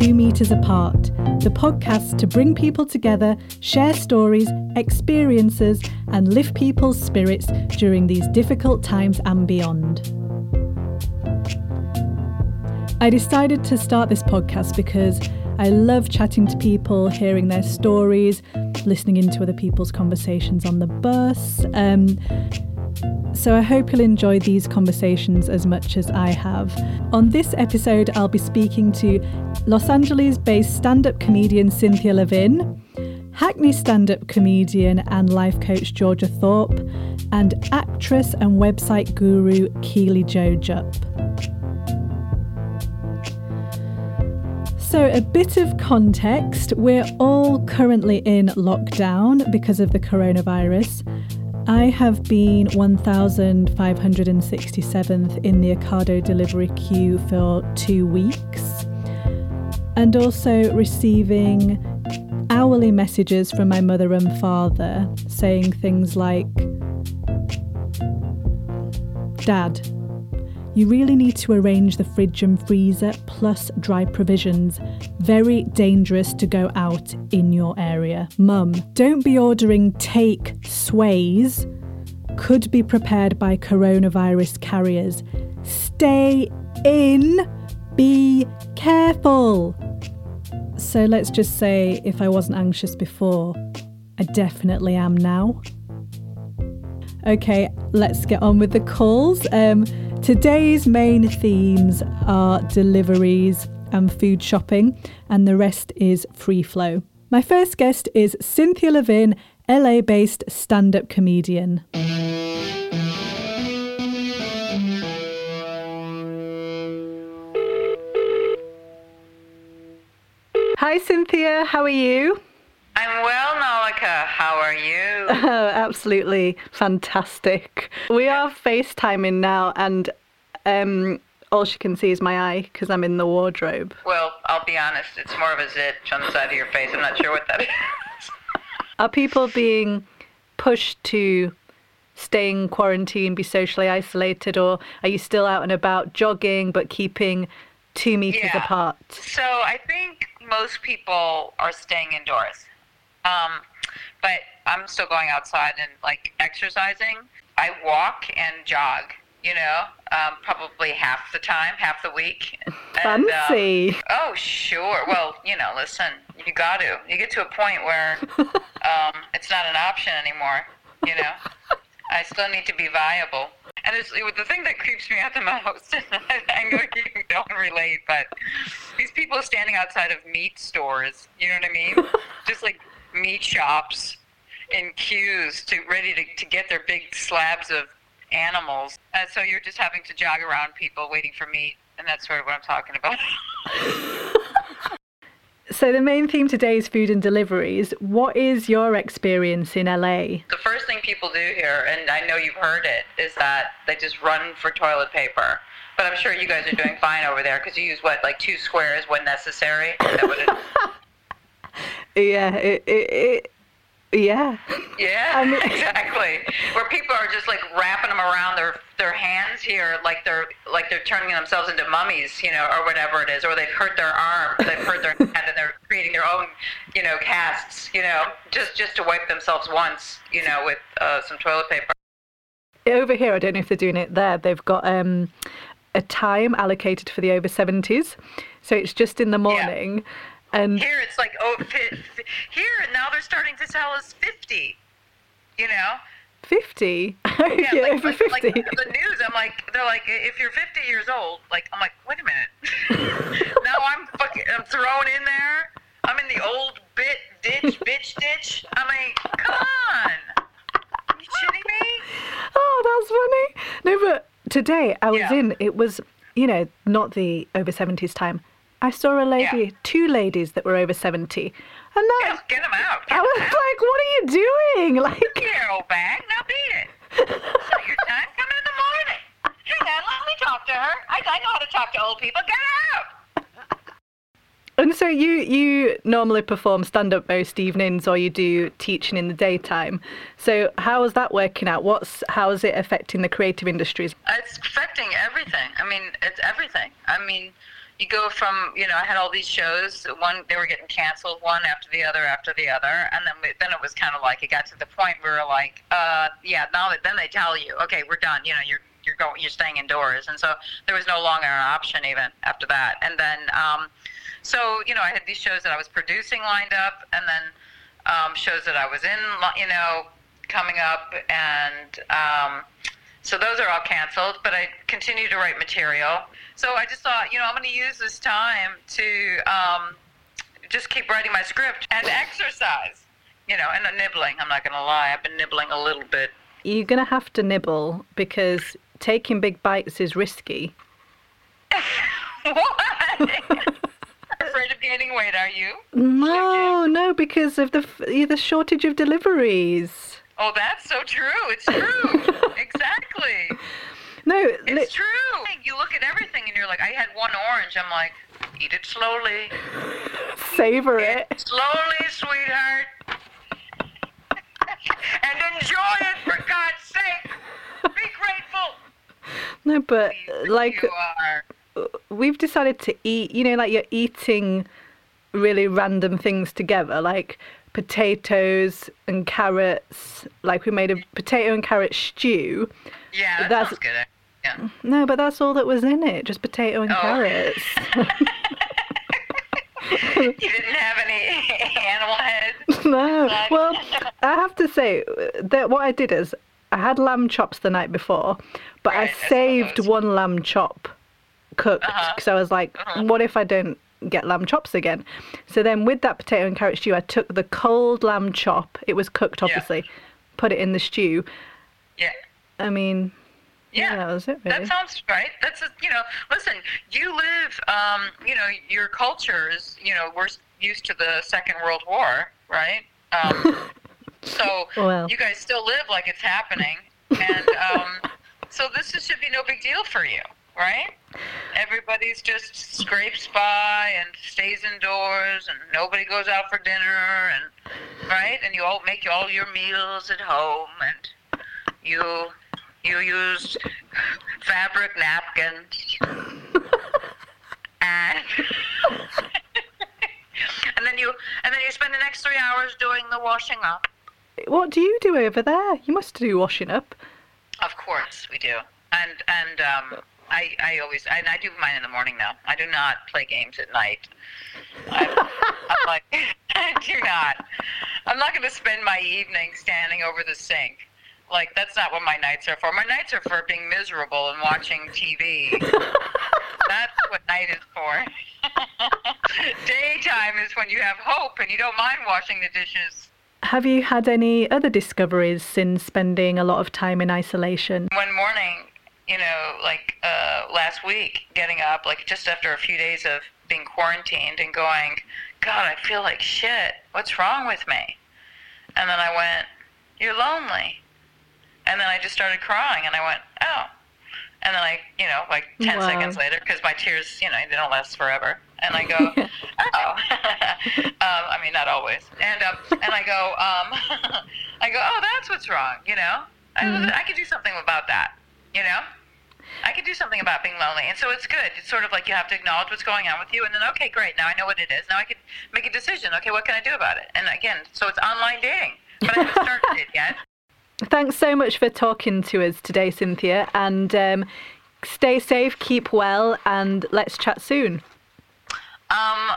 Two Meters Apart, the podcast to bring people together, share stories, experiences, and lift people's spirits during these difficult times and beyond. I decided to start this podcast because I love chatting to people, hearing their stories, listening into other people's conversations on the bus. Um, so I hope you'll enjoy these conversations as much as I have. On this episode, I'll be speaking to Los Angeles based stand up comedian Cynthia Levin, Hackney stand up comedian and life coach Georgia Thorpe, and actress and website guru Keely Joe Jupp. So, a bit of context we're all currently in lockdown because of the coronavirus. I have been 1567th in the Ocado delivery queue for two weeks, and also receiving hourly messages from my mother and father saying things like, Dad, you really need to arrange the fridge and freezer plus dry provisions. Very dangerous to go out in your area. Mum, don't be ordering take sways. Could be prepared by coronavirus carriers. Stay in. Be careful. So let's just say if I wasn't anxious before, I definitely am now. Okay, let's get on with the calls. Um, Today's main themes are deliveries and food shopping, and the rest is free flow. My first guest is Cynthia Levin, LA based stand up comedian. Hi, Cynthia. How are you? I'm well, Nalika. How are you? Oh, absolutely fantastic. We are FaceTiming now, and um, all she can see is my eye because I'm in the wardrobe. Well, I'll be honest. It's more of a zitch on the side of your face. I'm not sure what that is. Are people being pushed to stay in quarantine, be socially isolated, or are you still out and about jogging but keeping two meters Yeah. apart? So I think most people are staying indoors. Um, but I'm still going outside and like exercising. I walk and jog, you know, um, probably half the time, half the week. And, um, Fancy. Oh, sure. Well, you know, listen, you got to. You get to a point where um, it's not an option anymore. You know, I still need to be viable. And it's, it, the thing that creeps me out the most, I know you don't relate, but these people standing outside of meat stores. You know what I mean? Just like meat shops in queues to ready to, to get their big slabs of animals. And so you're just having to jog around people waiting for meat. And that's sort of what I'm talking about. So, the main theme today is food and deliveries. What is your experience in LA? The first thing people do here, and I know you've heard it, is that they just run for toilet paper. But I'm sure you guys are doing fine over there because you use what, like two squares when necessary? Is that what it, Yeah, it, it, it yeah. yeah, I mean- exactly. Where people are just like wrapping them around their their hands here, like they're like they're turning themselves into mummies, you know, or whatever it is, or they've hurt their arm, they've hurt their hand, and they're creating their own, you know, casts, you know, just just to wipe themselves once, you know, with uh, some toilet paper. Over here, I don't know if they're doing it there. They've got um, a time allocated for the over 70s. So it's just in the morning. And Here it's like oh, fi- fi- here now they're starting to tell us fifty. You know, 50? yeah, Yeah, like, over like, 50. like the news. I'm like, they're like, if you're 50 years old, like, I'm like, wait a minute. now I'm fucking, I'm thrown in there. I'm in the old bit ditch, bitch ditch. I mean, come on. Are you kidding me? oh, that's funny. No, but today I was Yeah. in, it was, you know, not the over 70s time. I saw a lady, Yeah. two ladies that were over 70. And that, Yeah, get them out. Get I was 'em like, what are you doing? Like, Here, old bag. Now beat it. Your time. Come in the morning. Hang on, let me talk to her. I, I know how to talk to old people. Get out. And so you you normally perform stand up most evenings, or you do teaching in the daytime. So how is that working out? What's how is it affecting the creative industries? It's affecting everything. I mean, it's everything. I mean, you go from you know I had all these shows. One they were getting canceled, one after the other after the other, and then then it was kind of like it got to the point where we were like, uh, yeah, now that then they tell you, okay, we're done. You know, you're you're going, you're staying indoors, and so there was no longer an option even after that. And then, um, so you know, I had these shows that I was producing lined up, and then um, shows that I was in, you know, coming up, and um, so those are all canceled. But I continue to write material. So I just thought, you know, I'm going to use this time to um, just keep writing my script and exercise. You know, and nibbling. I'm not going to lie. I've been nibbling a little bit. You're going to have to nibble because taking big bites is risky. what? afraid of gaining weight, are you? No, no, because of the the shortage of deliveries. Oh, that's so true. It's true. exactly. No, it's true. You look at everything and you're like, I had one orange. I'm like, eat it slowly. Savor it. it. Slowly, sweetheart. and enjoy it for God's sake. Be grateful. No, but uh, like uh, we've decided to eat. You know, like you're eating really random things together, like potatoes and carrots. Like we made a potato and carrot stew. Yeah, that that's good. Yeah. No, but that's all that was in it, just potato and oh. carrots. you didn't have any animal heads. No. Well, I have to say that what I did is I had lamb chops the night before, but right, I saved one lamb chop cooked because uh-huh. I was like, uh-huh. what if I don't get lamb chops again? So then with that potato and carrot stew, I took the cold lamb chop. It was cooked, obviously. Yeah. Put it in the stew. Yeah. I mean, yeah, yeah that was it. Really. That sounds right. That's a, you know, listen, you live, um, you know, your culture is, you know, we're used to the Second World War, right? Um, so well. you guys still live like it's happening, and um, so this is, should be no big deal for you right? Everybody's just scrapes by and stays indoors, and nobody goes out for dinner, and right? And you all make all your meals at home, and you you use fabric napkins, and and then you and then you spend the next three hours doing the washing up. What do you do over there? You must do washing up. Of course we do, and and um, I, I always and I do mine in the morning now. I do not play games at night. I'm, I'm like, I do not. I'm not going to spend my evening standing over the sink. Like that's not what my nights are for. My nights are for being miserable and watching TV. that's what night is for. Daytime is when you have hope and you don't mind washing the dishes. Have you had any other discoveries since spending a lot of time in isolation? One morning, you know, like uh, last week, getting up, like just after a few days of being quarantined and going, God, I feel like shit. What's wrong with me? And then I went, You're lonely. And then I just started crying and I went, Oh. And then I, you know, like 10 wow. seconds later, because my tears, you know, they don't last forever. And I go, Oh. um, I mean, not always. And, um, and I go, um, I go, Oh, that's what's wrong, you know? I, mm-hmm. I could do something about that, you know? I can do something about being lonely. And so it's good. It's sort of like you have to acknowledge what's going on with you and then, okay, great. Now I know what it is. Now I can make a decision. Okay, what can I do about it? And again, so it's online dating. But I haven't started it yet. Thanks so much for talking to us today, Cynthia. And um, stay safe, keep well, and let's chat soon. Um,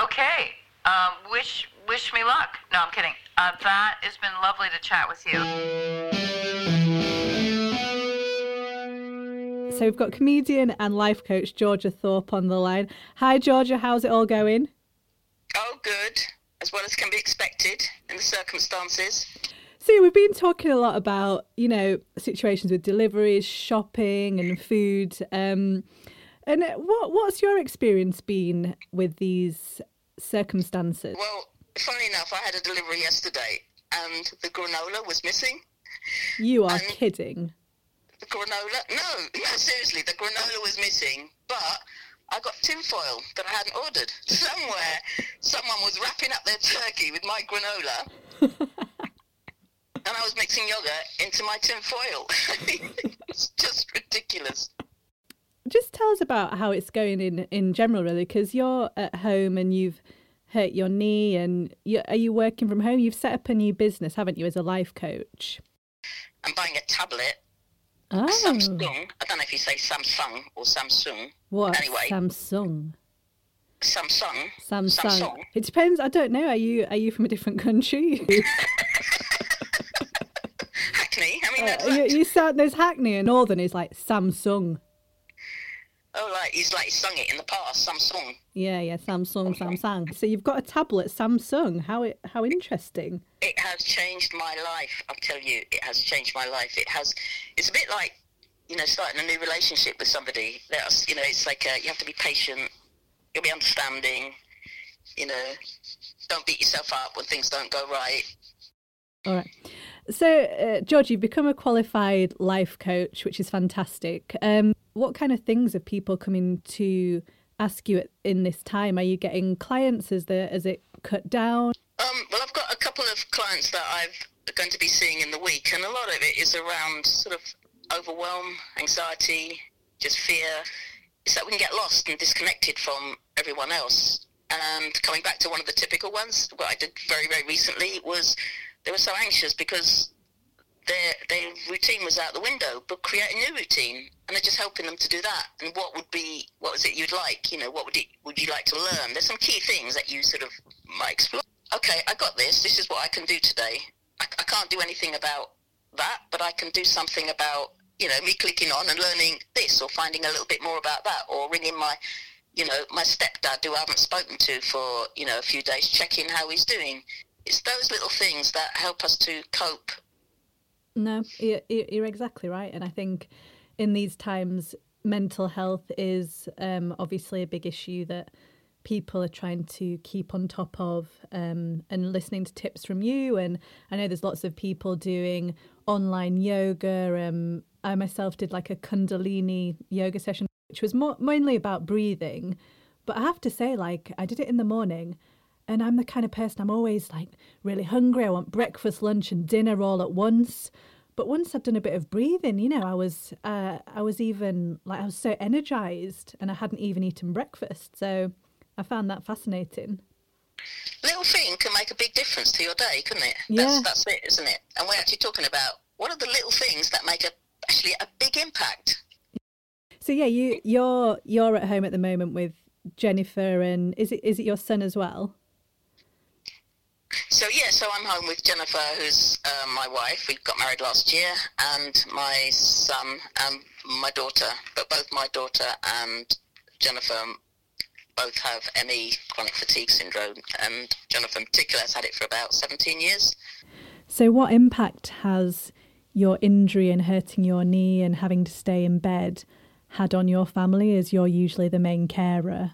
okay. Um, wish wish me luck. No, I'm kidding. Uh, that has been lovely to chat with you. So we've got comedian and life coach Georgia Thorpe on the line. Hi, Georgia. How's it all going? Oh, good. As well as can be expected in the circumstances. So we've been talking a lot about, you know, situations with deliveries, shopping, and food. Um, and what what's your experience been with these circumstances? Well, funny enough, I had a delivery yesterday, and the granola was missing. You are and kidding the granola. No, no, seriously, the granola was missing, but I got tinfoil that I hadn't ordered. Somewhere, someone was wrapping up their turkey with my granola, and I was mixing yogurt into my tinfoil. it's just ridiculous. just tell us about how it's going in in general, really, because you're at home and you've hurt your knee, and you, are you working from home? You've set up a new business, haven't you, as a life coach? I'm buying a tablet. Oh, Samsung. I don't know if you say Samsung or Samsung. what? Anyway. Samsung. Samsung. Samsung. Samsung. It depends. I don't know. Are you are you from a different country? Hackney. I mean, Uh, that's you, you sound there's Hackney and Northern is like Samsung. oh, like he's like he sung it in the past. Samsung. Yeah, yeah, Samsung, Samsung. So you've got a tablet, Samsung. How it, how interesting. It has changed my life. I'll tell you, it has changed my life. It has. It's a bit like, you know, starting a new relationship with somebody. That's, you know, it's like uh, you have to be patient. You'll be understanding. You know, don't beat yourself up when things don't go right. All right. So, uh, George, you've become a qualified life coach, which is fantastic. Um, what kind of things are people coming to ask you at, in this time? Are you getting clients? Is there is it cut down? Um, well, I've got a couple of clients that I'm going to be seeing in the week, and a lot of it is around sort of overwhelm, anxiety, just fear. It's that we can get lost and disconnected from everyone else. And coming back to one of the typical ones, what I did very, very recently was they were so anxious because their their routine was out the window, but create a new routine, and they're just helping them to do that. And what would be what was it you'd like? You know, what would it would you like to learn? There's some key things that you sort of might explore. Okay, I got this. This is what I can do today. I, I can't do anything about that, but I can do something about you know me clicking on and learning this, or finding a little bit more about that, or ringing my you know my stepdad who I haven't spoken to for you know a few days, checking how he's doing. It's those little things that help us to cope No, you- you- you're exactly right. And I think in these times, mental health is um, obviously a big issue that people are trying to keep on top of um, and listening to tips from you. And I know there's lots of people doing online yoga. Um, I myself did like a Kundalini yoga session, which was more, mainly about breathing. But I have to say, like, I did it in the morning. And I'm the kind of person I'm always like really hungry. I want breakfast, lunch, and dinner all at once. But once I'd done a bit of breathing, you know, I was uh, I was even like I was so energized, and I hadn't even eaten breakfast. So I found that fascinating. little thing can make a big difference to your day, couldn't it? Yeah. That's, that's it, isn't it? And we're actually talking about what are the little things that make a actually a big impact. So yeah, you you're you're at home at the moment with Jennifer, and is it is it your son as well? So yeah, so I'm home with Jennifer, who's uh, my wife. We got married last year, and my son and my daughter. But both my daughter and Jennifer both have ME, chronic fatigue syndrome, and Jennifer in particular has had it for about 17 years. So what impact has your injury and hurting your knee and having to stay in bed had on your family? As you're usually the main carer.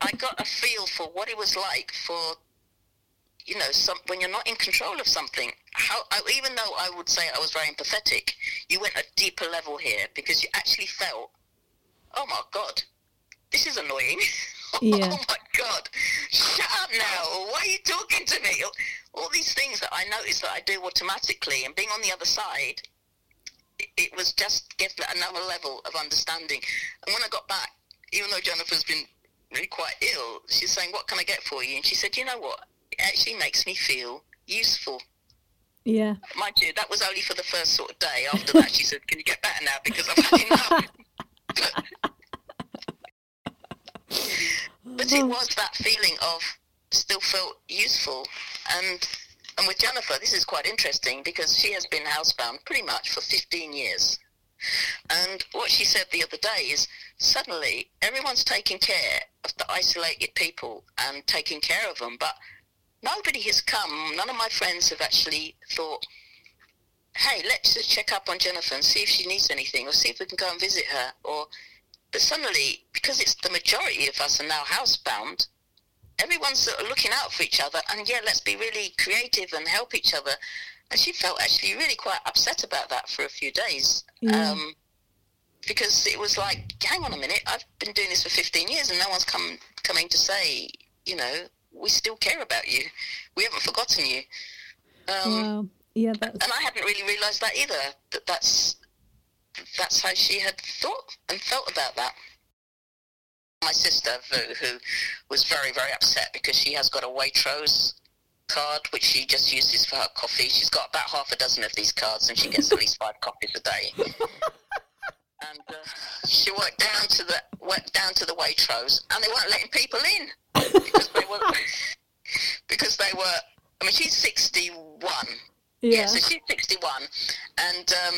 I got a feel for what it was like for, you know, some, when you're not in control of something. How, I, even though I would say I was very empathetic, you went a deeper level here because you actually felt, oh my god, this is annoying. Yeah. oh my god, shut up now! Why are you talking to me? All these things that I notice that I do automatically, and being on the other side, it, it was just get another level of understanding. And when I got back, even though Jennifer's been really quite ill, she's saying, "What can I get for you?" And she said, "You know what? It actually makes me feel useful." Yeah. Mind you, that was only for the first sort of day. After that, she said, "Can you get better now? Because I've had enough." but it was that feeling of still felt useful, and and with Jennifer, this is quite interesting because she has been housebound pretty much for 15 years. And what she said the other day is suddenly everyone's taking care of the isolated people and taking care of them, but nobody has come. None of my friends have actually thought, hey, let's just check up on Jennifer and see if she needs anything or see if we can go and visit her. Or, but suddenly, because it's the majority of us are now housebound, everyone's sort of looking out for each other and yeah, let's be really creative and help each other. And she felt actually really quite upset about that for a few days. Yeah. Um, because it was like, hang on a minute, I've been doing this for 15 years and no one's come coming to say, you know, we still care about you. We haven't forgotten you. Um, Wow. Yeah, that's and I hadn't really realised that either. That that's that's how she had thought and felt about that. My sister, Vu, who was very, very upset because she has got a Waitrose card, which she just uses for her coffee. She's got about half a dozen of these cards, and she gets at least five coffees a day. and uh, she went down to the went down to the Waitrose, and they weren't letting people in because they were because they were. I mean, she's sixty-one. Yeah. so she's sixty-one, and um,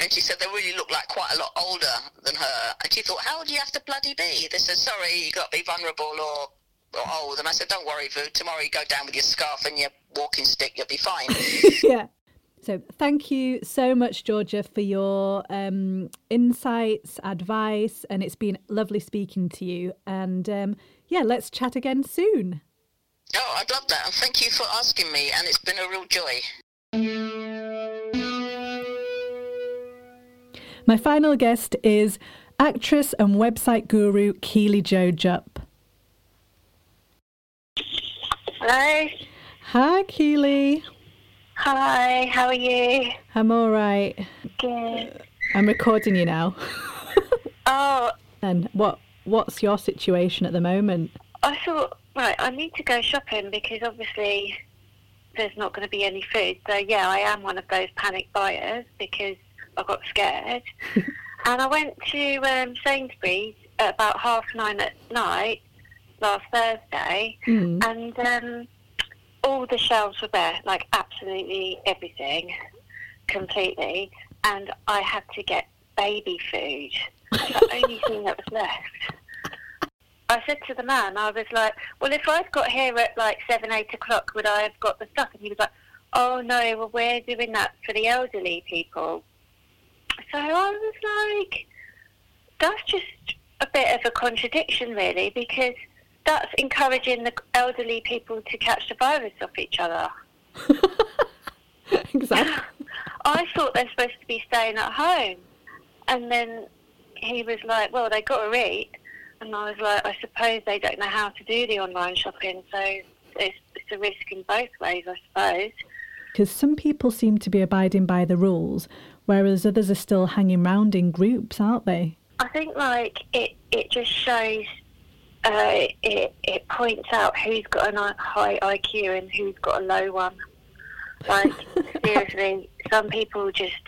and she said they really look like quite a lot older than her. And she thought, how old do you have to bloody be? They said, sorry, you got to be vulnerable or or old. And I said, don't worry, Vu. Tomorrow you go down with your scarf and your walking stick, you'll be fine. yeah. So, thank you so much, Georgia, for your um, insights, advice, and it's been lovely speaking to you. And um, yeah, let's chat again soon. oh, I'd love that. And thank you for asking me. And it's been a real joy. My final guest is actress and website guru Keely Joe Jupp. Hello. Hi, Keely. Hi, how are you? I'm all right. Good. I'm recording you now. Oh, and what what's your situation at the moment? I thought, right, I need to go shopping because obviously there's not going to be any food. So, yeah, I am one of those panic buyers because I got scared. and I went to um, Sainsbury's at about half nine at night last Thursday, Mm. and um, all the shelves were bare, like absolutely everything, completely. And I had to get baby food. The only thing that was left. I said to the man, I was like, well, if I'd got here at like 7, 8 o'clock, would I have got the stuff? And he was like, oh, no, well, we're doing that for the elderly people. So I was like, that's just a bit of a contradiction, really, because that's encouraging the elderly people to catch the virus off each other. exactly. I thought they're supposed to be staying at home. And then he was like, well, they got to eat. And I was like, I suppose they don't know how to do the online shopping, so it's, it's a risk in both ways, I suppose. Because some people seem to be abiding by the rules, whereas others are still hanging round in groups, aren't they? I think like it, it just shows, uh, it, it points out who's got a high IQ and who's got a low one. Like seriously, some people just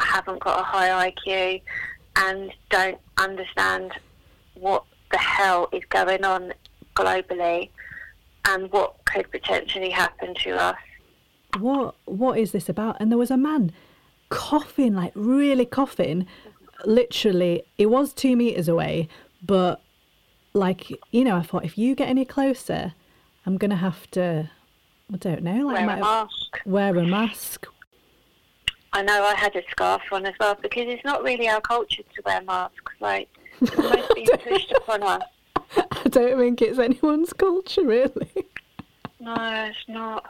haven't got a high IQ and don't understand what the hell is going on globally and what could potentially happen to us. What what is this about? And there was a man coughing, like really coughing. Literally, it was two meters away, but like you know, I thought if you get any closer, I'm gonna have to. I don't know, like Wear a mask. wear a mask. I know I had a scarf on as well because it's not really our culture to wear masks. Like, almost being pushed upon us. I don't think it's anyone's culture, really. No, it's not.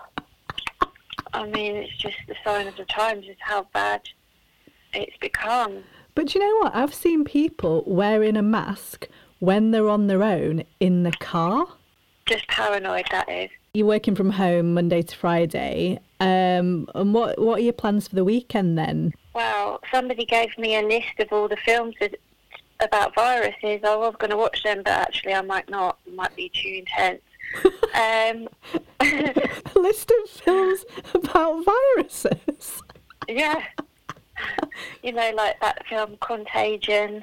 I mean, it's just the sign of the times is how bad it's become. But you know what? I've seen people wearing a mask when they're on their own in the car. Just paranoid, that is. You're working from home Monday to Friday. Um, and what what are your plans for the weekend then? Well, somebody gave me a list of all the films that, about viruses. I was going to watch them, but actually I might not. It might be too intense. um, a list of films about viruses. yeah. You know, like that film Contagion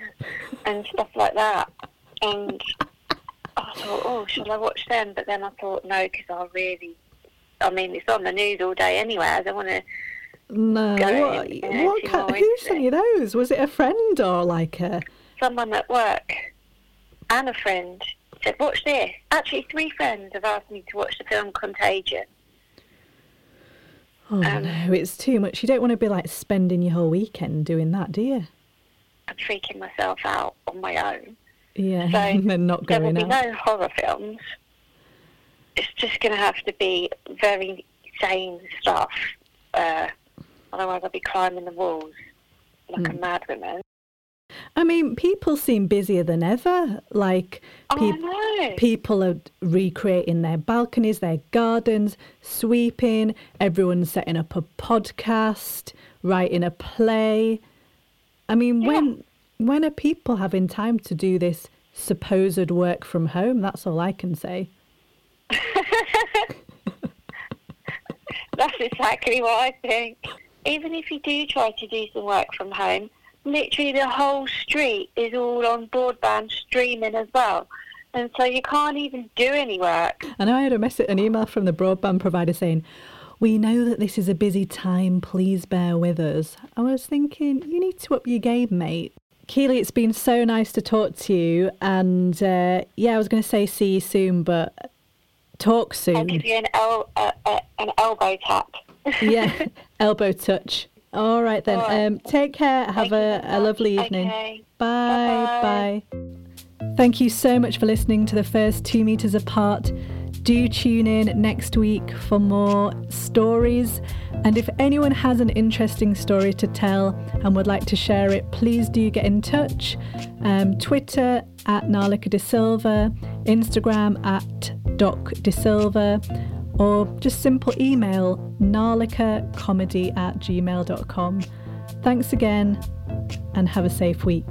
and stuff like that. And I thought, oh, shall I watch them? But then I thought, no, because I really, I mean, it's on the news all day anyway. I don't want to. No, what, in, what if you're more who sent you those? Was it a friend or like a? Someone at work and a friend said, watch this. Actually, three friends have asked me to watch the film Contagion. Oh Um, no, it's too much. You don't want to be like spending your whole weekend doing that, do you? I'm freaking myself out on my own. Yeah, So, and then not There will going be out. no horror films. It's just going to have to be very sane stuff. Uh, otherwise, I'll be climbing the walls like Hmm. a mad woman. I mean, people seem busier than ever. Like Oh, peop- people are recreating their balconies, their gardens, sweeping. Everyone's setting up a podcast, writing a play. I mean, when when are people having time to do this supposed work from home? That's all I can say. That's exactly what I think. Even if you do try to do some work from home, literally the whole street is all on broadband streaming as well. And so you can't even do any work. I know I had a message, an email from the broadband provider saying, "We know that this is a busy time. Please bear with us." I was thinking, you need to up your game, mate. Keely, it's been so nice to talk to you, and uh, yeah, I was going to say see you soon, but talk soon. I'll give you an, el- uh, uh, an elbow tap. yeah, elbow touch. All right then. All right. Um, take care. Have a, a lovely evening. Okay. Bye. Bye-bye. Bye. Thank you so much for listening to the first two meters apart. Do tune in next week for more stories. And if anyone has an interesting story to tell and would like to share it, please do get in touch. Um, Twitter at Narlica De Silva, Instagram at Doc De Silva, or just simple email narlicacomedy at gmail.com. Thanks again and have a safe week.